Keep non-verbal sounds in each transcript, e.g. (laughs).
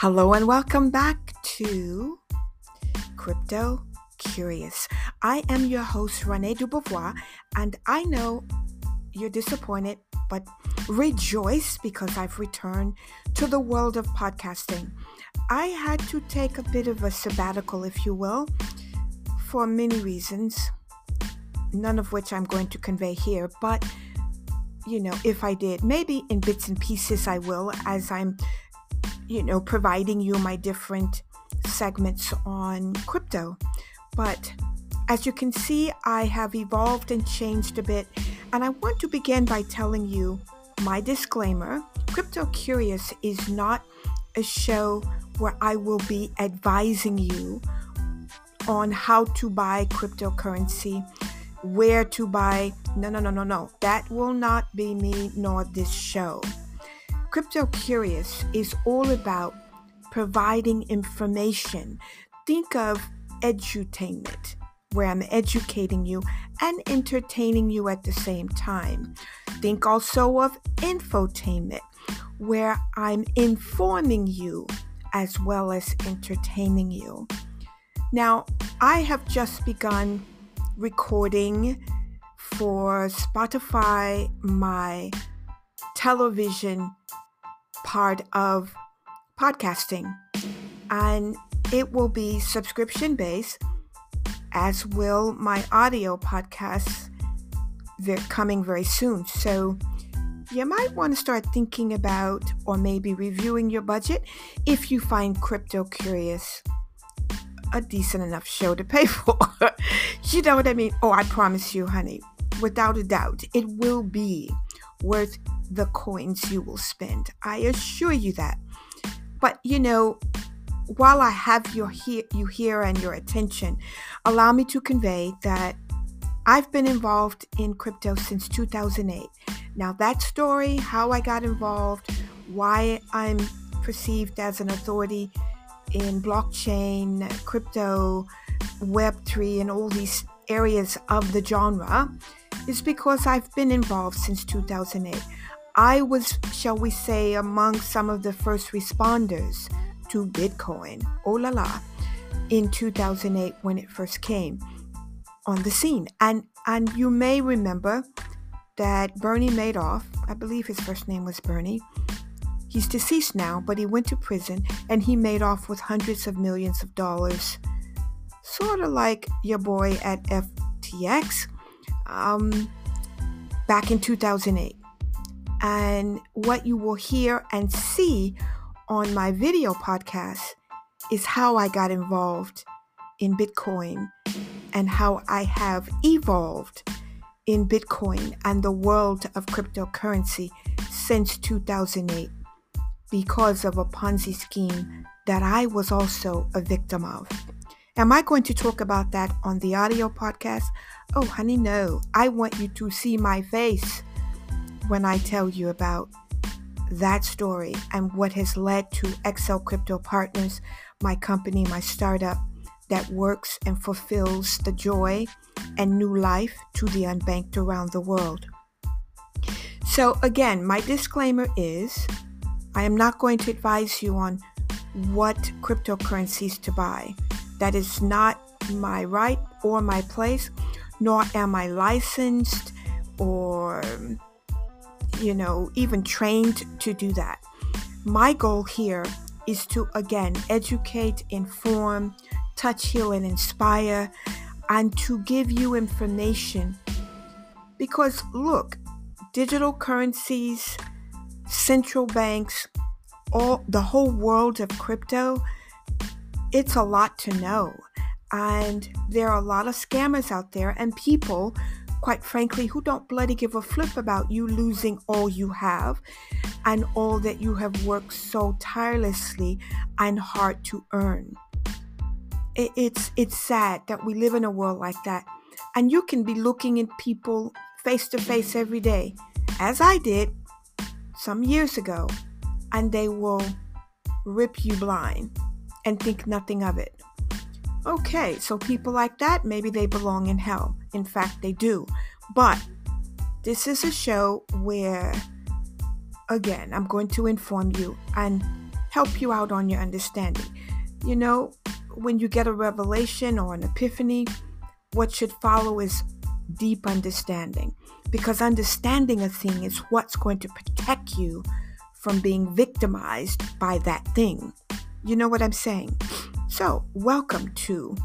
Hello and welcome back to Crypto Curious. I am your host, Renee Dubois, and I know you're disappointed, but rejoice because I've returned to the world of podcasting. I had to take a bit of a sabbatical, if you will, for many reasons, none of which I'm going to convey here, but you know, if I did, maybe in bits and pieces I will as I'm you know, providing you my different segments on crypto. But as you can see, I have evolved and changed a bit. And I want to begin by telling you my disclaimer Crypto Curious is not a show where I will be advising you on how to buy cryptocurrency, where to buy. No, no, no, no, no. That will not be me nor this show. Crypto Curious is all about providing information. Think of edutainment, where I'm educating you and entertaining you at the same time. Think also of infotainment, where I'm informing you as well as entertaining you. Now, I have just begun recording for Spotify my television part of podcasting. And it will be subscription based, as will my audio podcasts they're coming very soon. So you might want to start thinking about or maybe reviewing your budget if you find Crypto Curious a decent enough show to pay (laughs) for. you know what I mean? Oh, I promise you, honey, without a doubt, it will be worth the coins you will spend. I assure you that. But you know, while I have your he- you here and your attention, allow me to convey that I've been involved in crypto since 2008. Now, that story, how I got involved, why I'm perceived as an authority in blockchain, crypto, Web3, and all these areas of the genre is because I've been involved since 2008. I was, shall we say, among some of the first responders to Bitcoin, oh la la, in 2008 when it first came on the scene. And and you may remember that Bernie Madoff, I believe his first name was Bernie, he's deceased now, but he went to prison and he made off with hundreds of millions of dollars, sort of like your boy at FTX um, back in 2008. And what you will hear and see on my video podcast is how I got involved in Bitcoin and how I have evolved in Bitcoin and the world of cryptocurrency since 2008 because of a Ponzi scheme that I was also a victim of. Am I going to talk about that on the audio podcast? Oh, honey, no. I want you to see my face when I tell you about that story and what has led to Excel Crypto Partners, my company, my startup that works and fulfills the joy and new life to the unbanked around the world. So, again, my disclaimer is I am not going to advise you on what cryptocurrencies to buy. That is not my right or my place, nor am I licensed or, you know, even trained to do that. My goal here is to, again, educate, inform, touch, heal, and inspire, and to give you information. Because, look, digital currencies, central banks, all the whole world of crypto it's a lot to know. And there are a lot of scammers out there and people, quite frankly, who don't bloody give a flip about you losing all you have and all that you have worked so tirelessly and hard to earn. it's it's sad that we live in a world like that. And you can be looking at people face to face every day, as I did some years ago, and they will rip you blind and think nothing of it. Okay, so people like that, maybe they belong in hell. In fact, they do. But this is a show where, again, I'm going to inform you and help you out on your understanding. You know, when you get a revelation or an epiphany, what should follow is deep understanding. Because understanding a thing is what's going to protect you from being victimized by that thing. You know what I'm saying? So, welcome to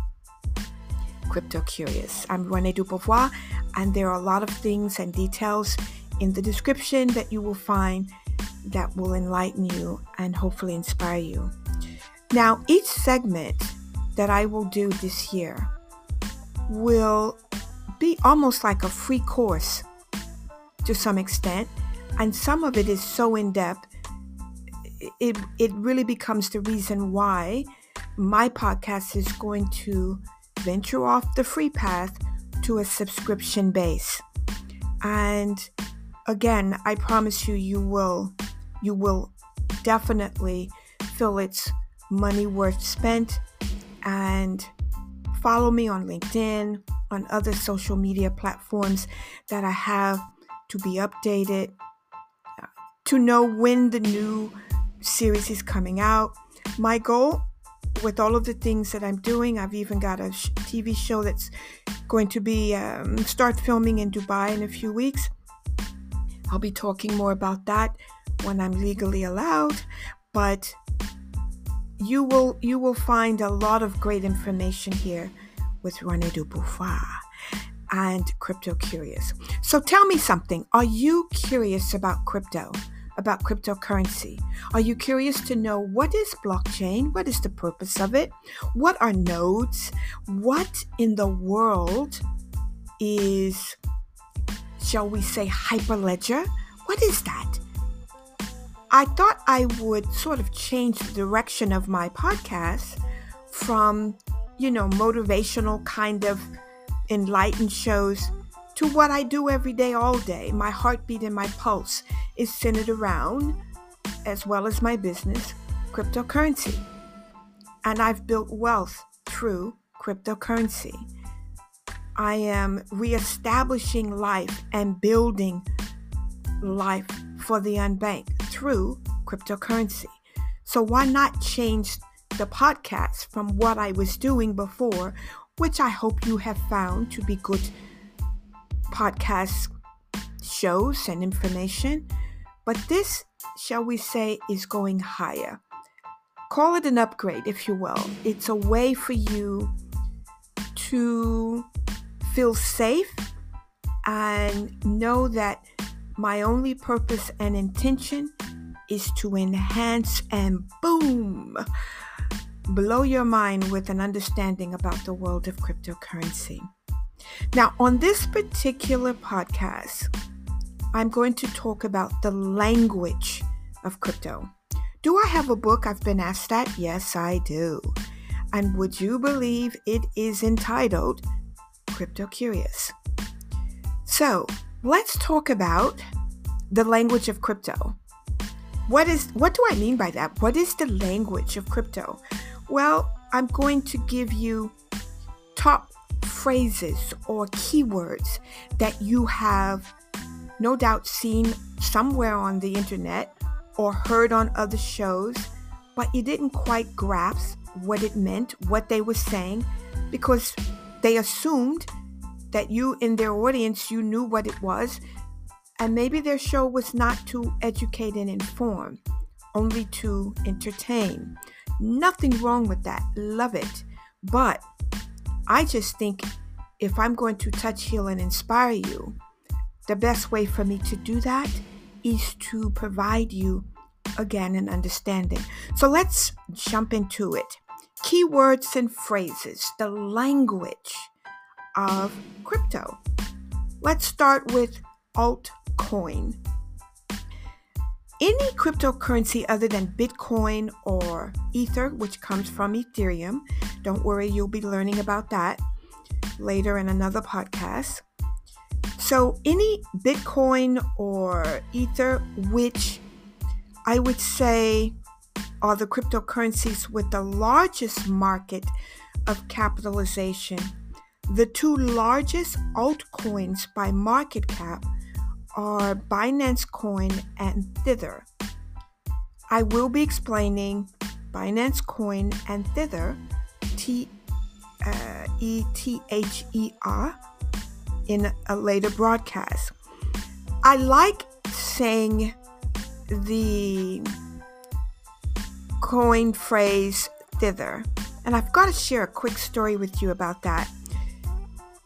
Crypto Curious. I'm Renee Dubois, and there are a lot of things and details in the description that you will find that will enlighten you and hopefully inspire you. Now, each segment that I will do this year will be almost like a free course to some extent, and some of it is so in depth, it, it really becomes the reason why my podcast is going to venture off the free path to a subscription base. And again, I promise you, you will, you will definitely feel it's money worth spent. And follow me on LinkedIn, on other social media platforms that I have to be updated, uh, to know when the new series is coming out. My goal with all of the things that I'm doing, I've even got a TV show that's going to be um, start filming in Dubai in a few weeks. I'll be talking more about that when I'm legally allowed, but you will you will find a lot of great information here with Rene Dubois and Crypto Curious. So tell me something. Are you curious about crypto? About cryptocurrency? Are you curious to know what is blockchain? What is the purpose of it? What are nodes? What in the world is, shall we say, hyperledger? What is that? I thought I would sort of change the direction of my podcast from, you know, motivational kind of enlightened shows to what I do every day, all day. My heartbeat and my pulse is centered around, as well as my business, cryptocurrency. And I've built wealth through cryptocurrency. I am reestablishing life and building life for the unbanked through cryptocurrency. So why not change the podcast from what I was doing before, which I hope you have found to be good podcast shows and information. But this, shall we say, is going higher. Call it an upgrade, if you will. It's a way for you to feel safe and know that my only purpose and intention is to enhance and boom, blow your mind with an understanding about the world of cryptocurrency. Now, on this particular podcast, I'm going to talk about the language of crypto. Do I have a book? I've been asked that. Yes, I do. And would you believe it is entitled Crypto Curious? So, let's talk about the language of crypto. What is what do I mean by that? What is the language of crypto? Well, I'm going to give you top phrases or keywords that you have no doubt seen somewhere on the internet or heard on other shows, but you didn't quite grasp what it meant, what they were saying, because they assumed that you in their audience you knew what it was and maybe their show was not to educate and inform, only to entertain. Nothing wrong with that. Love it. But I just think if I'm going to touch, heal, and inspire you, the best way for me to do that is to provide you again an understanding. So let's jump into it. Keywords and phrases, the language of crypto. Let's start with alt Coin. Any cryptocurrency other than Bitcoin or Ether, which comes from Ethereum, don't worry, you'll be learning about that later in another podcast. So, any Bitcoin or Ether, which I would say are the cryptocurrencies with the largest market of capitalization, the two largest altcoins by market cap are Binance Coin and Tether. I will be explaining Binance Coin and Tether, T uh, E T H E R, in a later broadcast. I like saying the coin phrase tether, and I've got to share a quick story with you about that.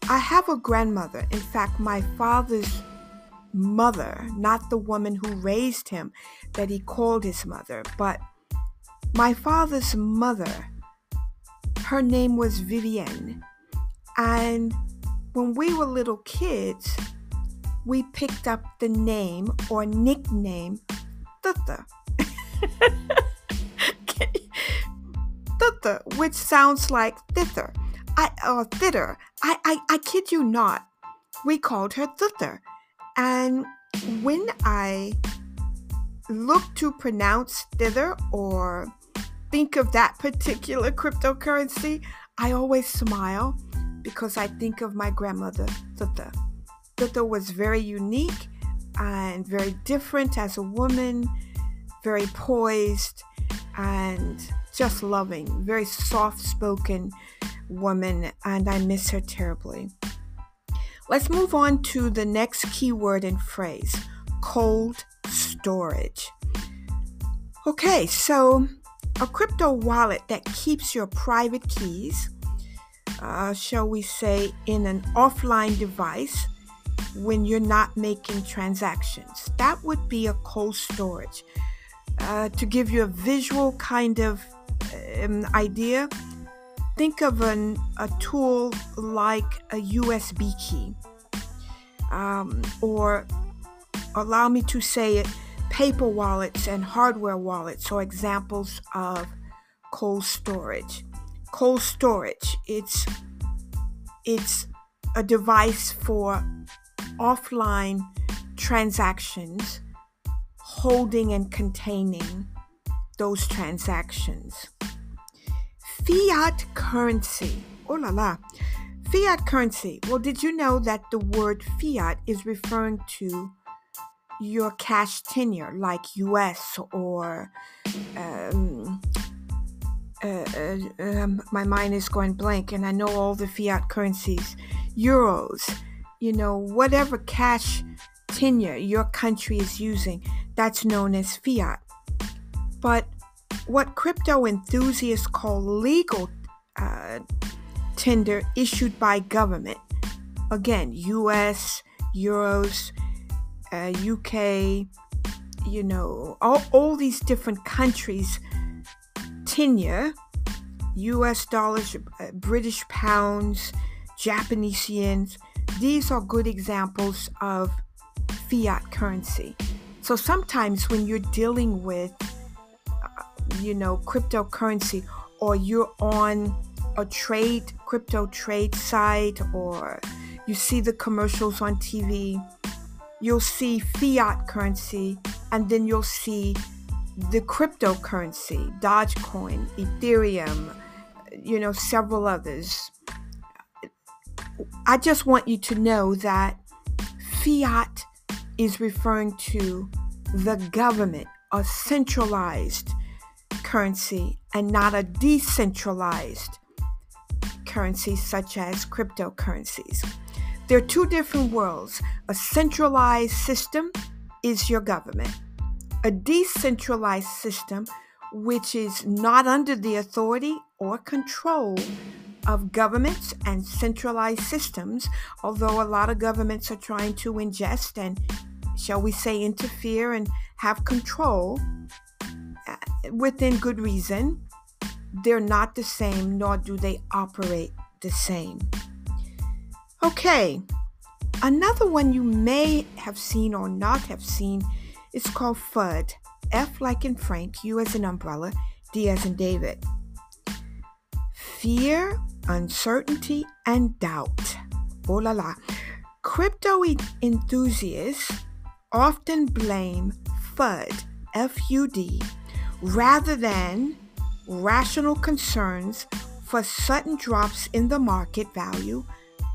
I have a grandmother, in fact, my father's mother, not the woman who raised him that he called his mother, but my father's mother. Her name was Vivienne. And when we were little kids, we picked up the name or nickname Thutha. (laughs) Thutha, which sounds like tether. I or tether. I, I I kid you not. We called her Thutha. And when I look to pronounce tether or think of that particular cryptocurrency, I always smile because I think of my grandmother, Thutha. Thutha was very unique and very different as a woman, very poised and just loving, very soft spoken woman, and I miss her terribly. Let's move on to the next keyword and phrase cold storage. Okay, so a crypto wallet that keeps your private keys, uh, shall we say, in an offline device when you're not making transactions. That would be a cold storage. Uh, to give you a visual kind of um, idea, think of an, a tool like a USB key, um, or allow me to say it, paper wallets and hardware wallets are examples of cold storage. Cold storage, it's it's a device for offline transactions holding and containing those transactions. Fiat currency. Oh la la. Fiat currency. Well, did you know that the word fiat is referring to your cash tenure, like US or um, uh, uh, um, my mind is going blank, and I know all the fiat currencies, euros, you know, whatever cash tenure your country is using, that's known as fiat. But what crypto enthusiasts call legal uh, tender issued by government, again, US, euros, uh, UK, you know, all, all these different countries' tenure, US dollars, uh, British pounds, Japanese yens, these are good examples of fiat currency. So sometimes when you're dealing with, you know, cryptocurrency or you're on a trade, crypto trade site or you see the commercials on TV, you'll see fiat currency and then you'll see the cryptocurrency, Dogecoin, Ethereum, you know, several others. I just want you to know that fiat is referring to the government, a centralized currency, and not a decentralized currency such as cryptocurrencies. There are two different worlds. A centralized system is your government, a decentralized system, which is not under the authority or control of governments and centralized systems, although a lot of governments are trying to ingest and, shall we say, interfere and have control within good reason, they're not the same, nor do they operate the same. Okay, another one you may have seen or not have seen is called FUD. F like in Frank, U as in umbrella, D as in David. Fear, uncertainty, and doubt. Oh la la. Crypto enthusiasts often blame FUD, F U D, rather than rational concerns for sudden drops in the market value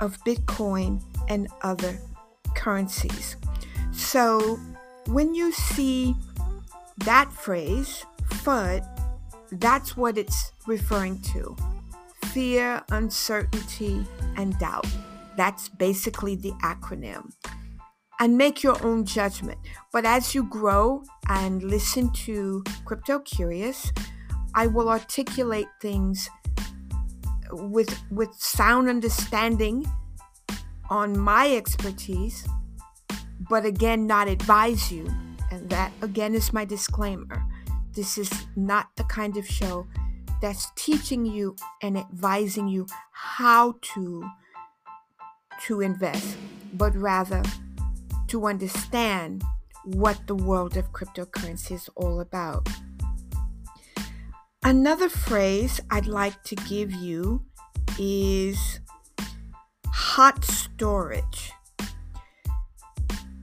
of Bitcoin and other currencies. So when you see that phrase, FUD, that's what it's referring to fear, uncertainty, and doubt. That's basically the acronym. And make your own judgment. But as you grow and listen to Crypto Curious, I will articulate things with with sound understanding on my expertise, but again not advise you. And that again is my disclaimer. This is not the kind of show that's teaching you and advising you how to to invest, but rather to understand what the world of cryptocurrency is all about. Another phrase I'd like to give you is hot storage.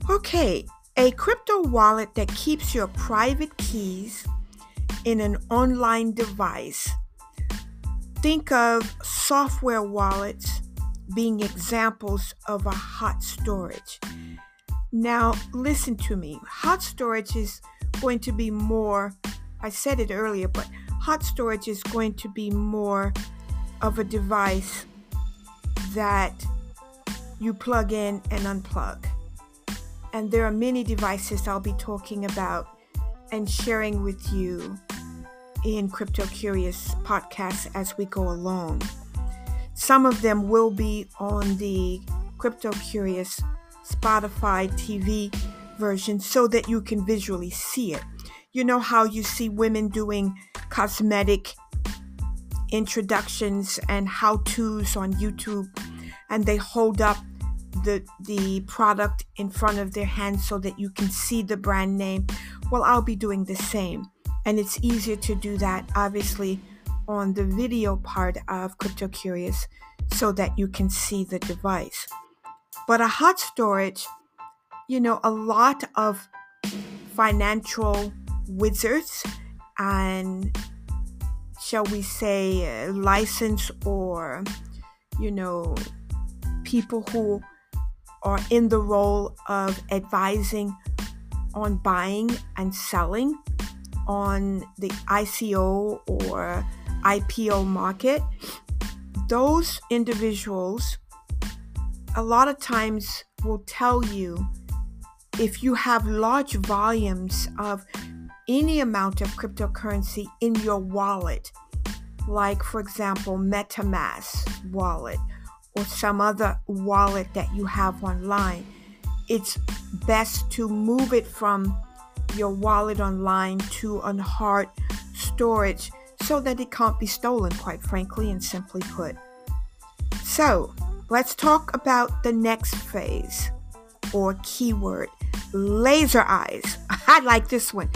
Okay, a crypto wallet that keeps your private keys in an online device. Think of software wallets being examples of a hot storage. Now, listen to me. Hot storage is going to be more, I said it earlier, but hot storage is going to be more of a device that you plug in and unplug. And there are many devices I'll be talking about and sharing with you in Crypto Curious podcasts as we go along. Some of them will be on the Crypto Curious Spotify TV version so that you can visually see it. You know how you see women doing cosmetic introductions and how to's on YouTube, and they hold up the the product in front of their hands so that you can see the brand name. Well, I'll be doing the same, and it's easier to do that obviously on the video part of Crypto Curious so that you can see the device. But a hot storage, you know, a lot of financial wizards and shall we say license or you know people who are in the role of advising on buying and selling on the ICO or IPO market, those individuals a lot of times will tell you if you have large volumes of any amount of cryptocurrency in your wallet, like, for example, MetaMask wallet or some other wallet that you have online, it's best to move it from your wallet online to a hard storage so that it can't be stolen, quite frankly and simply put. So, let's talk about the next phase or keyword laser eyes. (laughs) I like this one.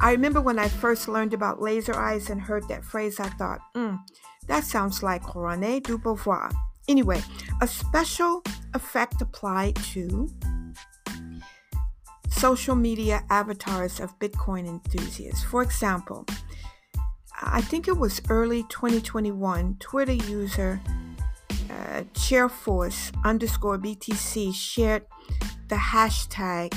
I remember when I first learned about laser eyes and heard that phrase, I thought, mm, that sounds like Rene Dubois. Anyway, a special effect applied to social media avatars of Bitcoin enthusiasts. For example, I think it was early 2021, Twitter user uh, Chairforce underscore BTC shared the hashtag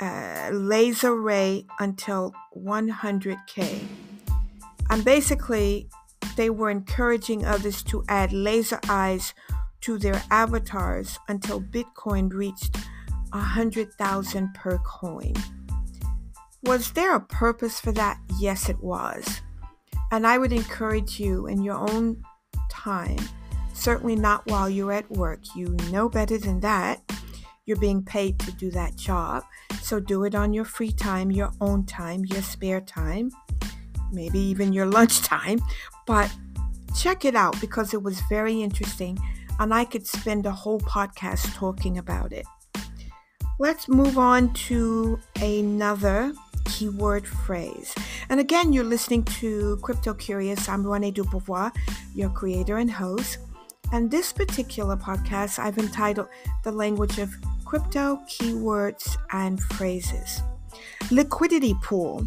uh, laser ray until 100k. And basically, they were encouraging others to add laser eyes to their avatars until Bitcoin reached 100,000 per coin. Was there a purpose for that? Yes, it was. And I would encourage you in your own time, certainly not while you're at work. You know better than that. You're being paid to do that job. So do it on your free time, your own time, your spare time, maybe even your (laughs) lunchtime. But check it out because it was very interesting and I could spend a whole podcast talking about it. Let's move on to another keyword phrase. And again, you're listening to Crypto Curious. I'm Rene Dubois, your creator and host. And this particular podcast I've entitled The Language of Crypto Keywords and Phrases. Liquidity Pool.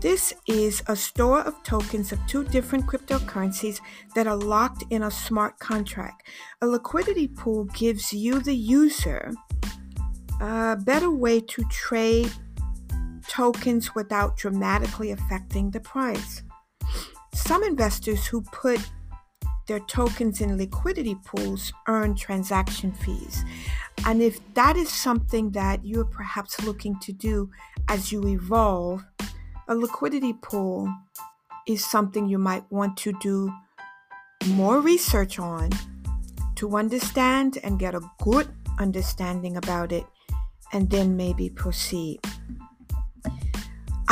This is a store of tokens of two different cryptocurrencies that are locked in a smart contract. A liquidity pool gives you, the user, a better way to trade tokens without dramatically affecting the price. Some investors who put their tokens in liquidity pools earn transaction fees. And if that is something that you're perhaps looking to do as you evolve, a liquidity pool is something you might want to do more research on to understand and get a good understanding about it, and then maybe proceed.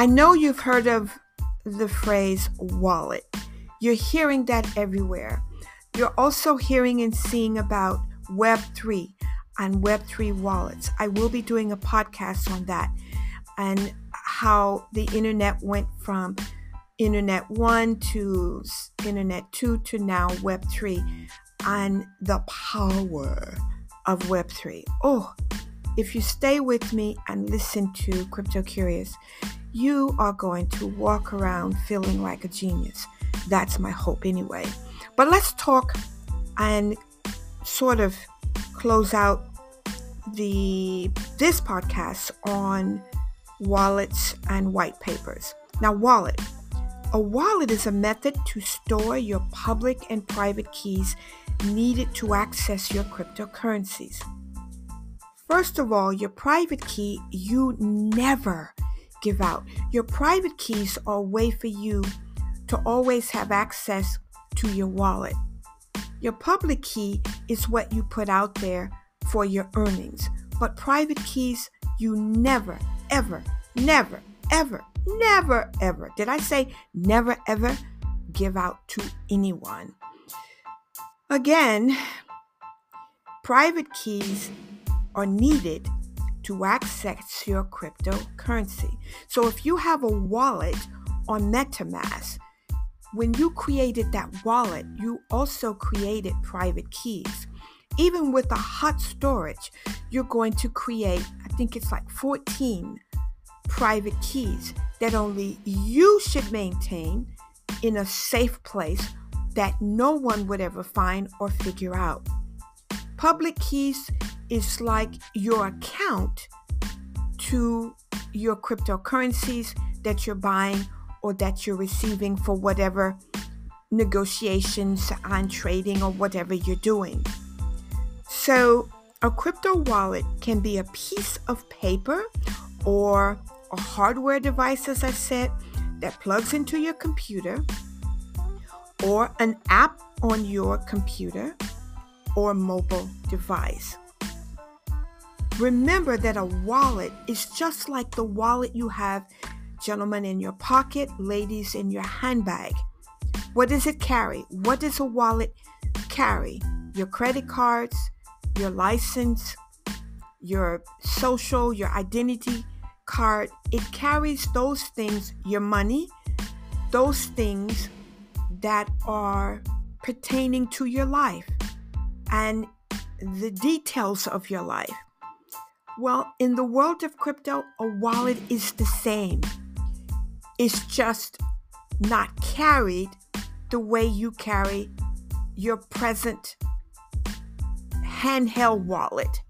I know you've heard of the phrase wallet. You're hearing that everywhere. You're also hearing and seeing about Web3 and Web3 wallets. I will be doing a podcast on that and how the internet went from Internet 1 to Internet 2 to now Web 3 and the power of Web 3. Oh, if you stay with me and listen to Crypto Curious, you are going to walk around feeling like a genius. That's my hope anyway. But let's talk and sort of close out the this podcast on wallets and white papers. Now, wallet a wallet is a method to store your public and private keys needed to access your cryptocurrencies. First of all, your private key you never give out. Your private keys are a way for you to always have access to your wallet. Your public key is what you put out there for your earnings, but private keys you never, ever, never, ever never ever, did I say never ever give out to anyone? Again, private keys are needed to access your cryptocurrency. So if you have a wallet on MetaMask, when you created that wallet, you also created private keys. Even with a hot storage, you're going to create, I think it's like 14 private keys that only you should maintain in a safe place that no one would ever find or figure out. Public keys is like your account to your cryptocurrencies that you're buying or that you're receiving for whatever negotiations on trading or whatever you're doing. So, a crypto wallet can be a piece of paper or a hardware device, as I said, that plugs into your computer, or an app on your computer or mobile device. Remember that a wallet is just like the wallet you have, gentlemen, in your pocket, ladies, in your handbag. What does it carry? What does a wallet carry? Your credit cards, your license, your social, your identity, card, it carries those things, your money, those things that are pertaining to your life and the details of your life. Well, in the world of crypto, a wallet is the same. It's just not carried the way you carry your present handheld wallet,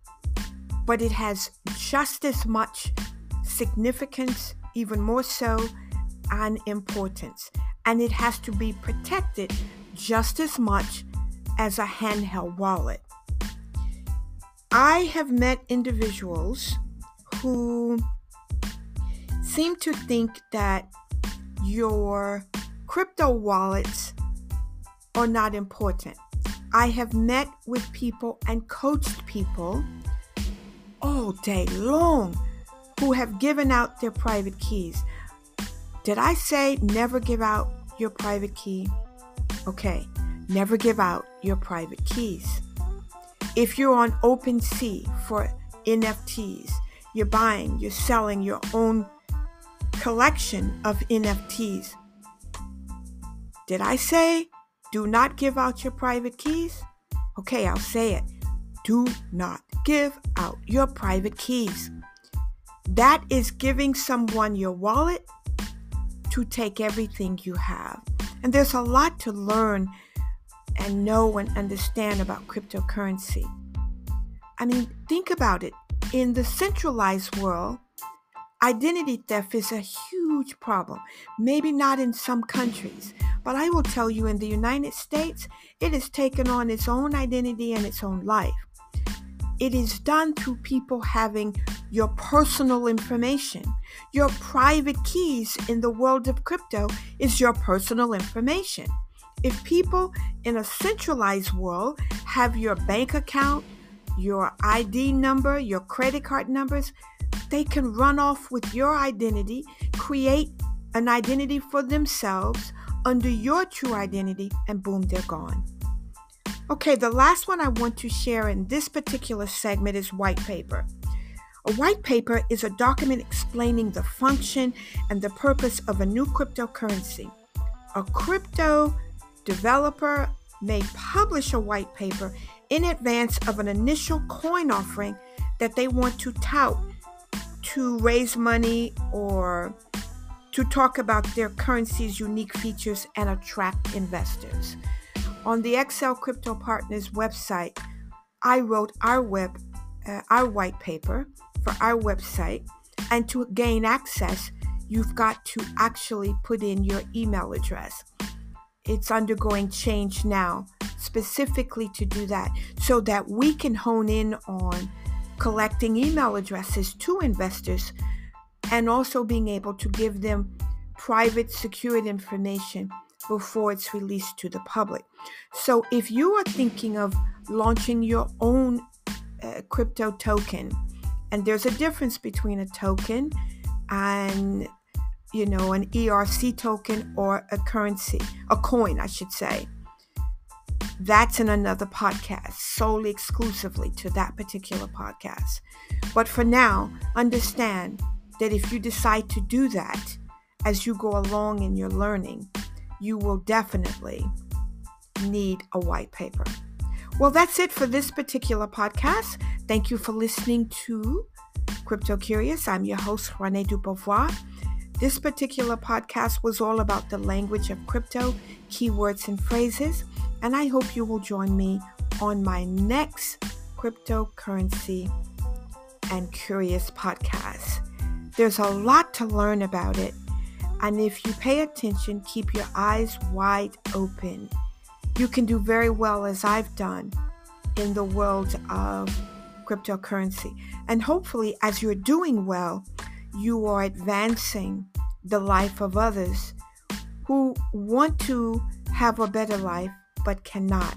but it has just as much significance, even more so, and importance. And it has to be protected just as much as a handheld wallet. I have met individuals who seem to think that your crypto wallets are not important. I have met with people and coached people all day long who have given out their private keys. Did I say never give out your private key? Okay, never give out your private keys. If you're on OpenSea for NFTs, you're buying, you're selling your own collection of NFTs. Did I say do not give out your private keys? Okay, I'll say it. Do not give out your private keys. That is giving someone your wallet to take everything you have. And there's a lot to learn and know and understand about cryptocurrency. I mean, think about it. In the centralized world, Identity theft is a huge problem. Maybe not in some countries, but I will tell you in the United States, it has taken on its own identity and its own life. It is done through people having your personal information. Your private keys in the world of crypto is your personal information. If people in a centralized world have your bank account, your ID number, your credit card numbers, they can run off with your identity, create an identity for themselves under your true identity, and boom, they're gone. Okay, the last one I want to share in this particular segment is white paper. A white paper is a document explaining the function and the purpose of a new cryptocurrency. A crypto developer may publish a white paper in advance of an initial coin offering that they want to tout to raise money or to talk about their currency's unique features and attract investors. On the XL Crypto Partners website, I wrote our web uh, our white paper for our website and to gain access, you've got to actually put in your email address. It's undergoing change now specifically to do that so that we can hone in on collecting email addresses to investors and also being able to give them private secured information before it's released to the public. So if you are thinking of launching your own uh, crypto token, and there's a difference between a token and you know an ERC token or a currency, a coin, I should say. That's in another podcast, solely exclusively to that particular podcast. But for now, understand that if you decide to do that as you go along in your learning, you will definitely need a white paper. Well, that's it for this particular podcast. Thank you for listening to Crypto Curious. I'm your host, Renee Dubois. This particular podcast was all about the language of crypto, keywords, and phrases and I hope you will join me on my next cryptocurrency and curious podcast. There's a lot to learn about it, and if you pay attention, keep your eyes wide open. You can do very well, as I've done, in the world of cryptocurrency. And hopefully, as you're doing well, you are advancing the life of others who want to have a better life but cannot.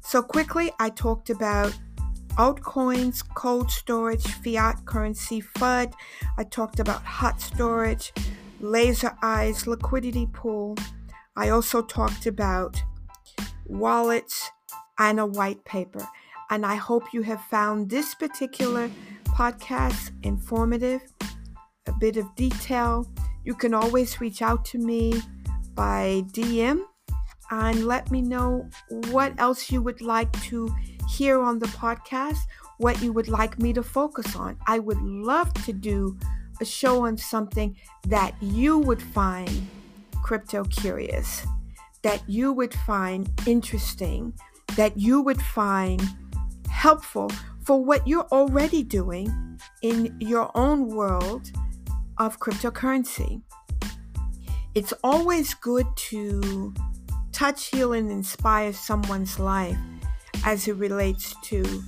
So, quickly, I talked about altcoins, cold storage, fiat currency, FUD. I talked about hot storage, laser eyes, liquidity pool. I also talked about wallets and a white paper. And I hope you have found this particular podcast informative, a bit of detail. You can always reach out to me by DM and let me know what else you would like to hear on the podcast, what you would like me to focus on. I would love to do a show on something that you would find crypto curious, that you would find interesting, that you would find helpful for what you're already doing in your own world of cryptocurrency. It's always good to touch, heal, and inspire someone's life as it relates to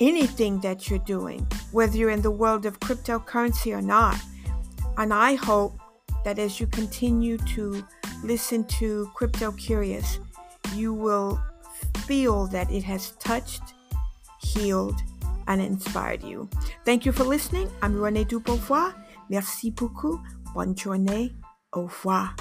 anything that you're doing, whether you're in the world of cryptocurrency or not. And I hope that as you continue to listen to Crypto Curious, you will feel that it has touched, healed, and inspired you. Thank you for listening. I'm Renee Dubois. Merci beaucoup. Bonne journée. Au revoir.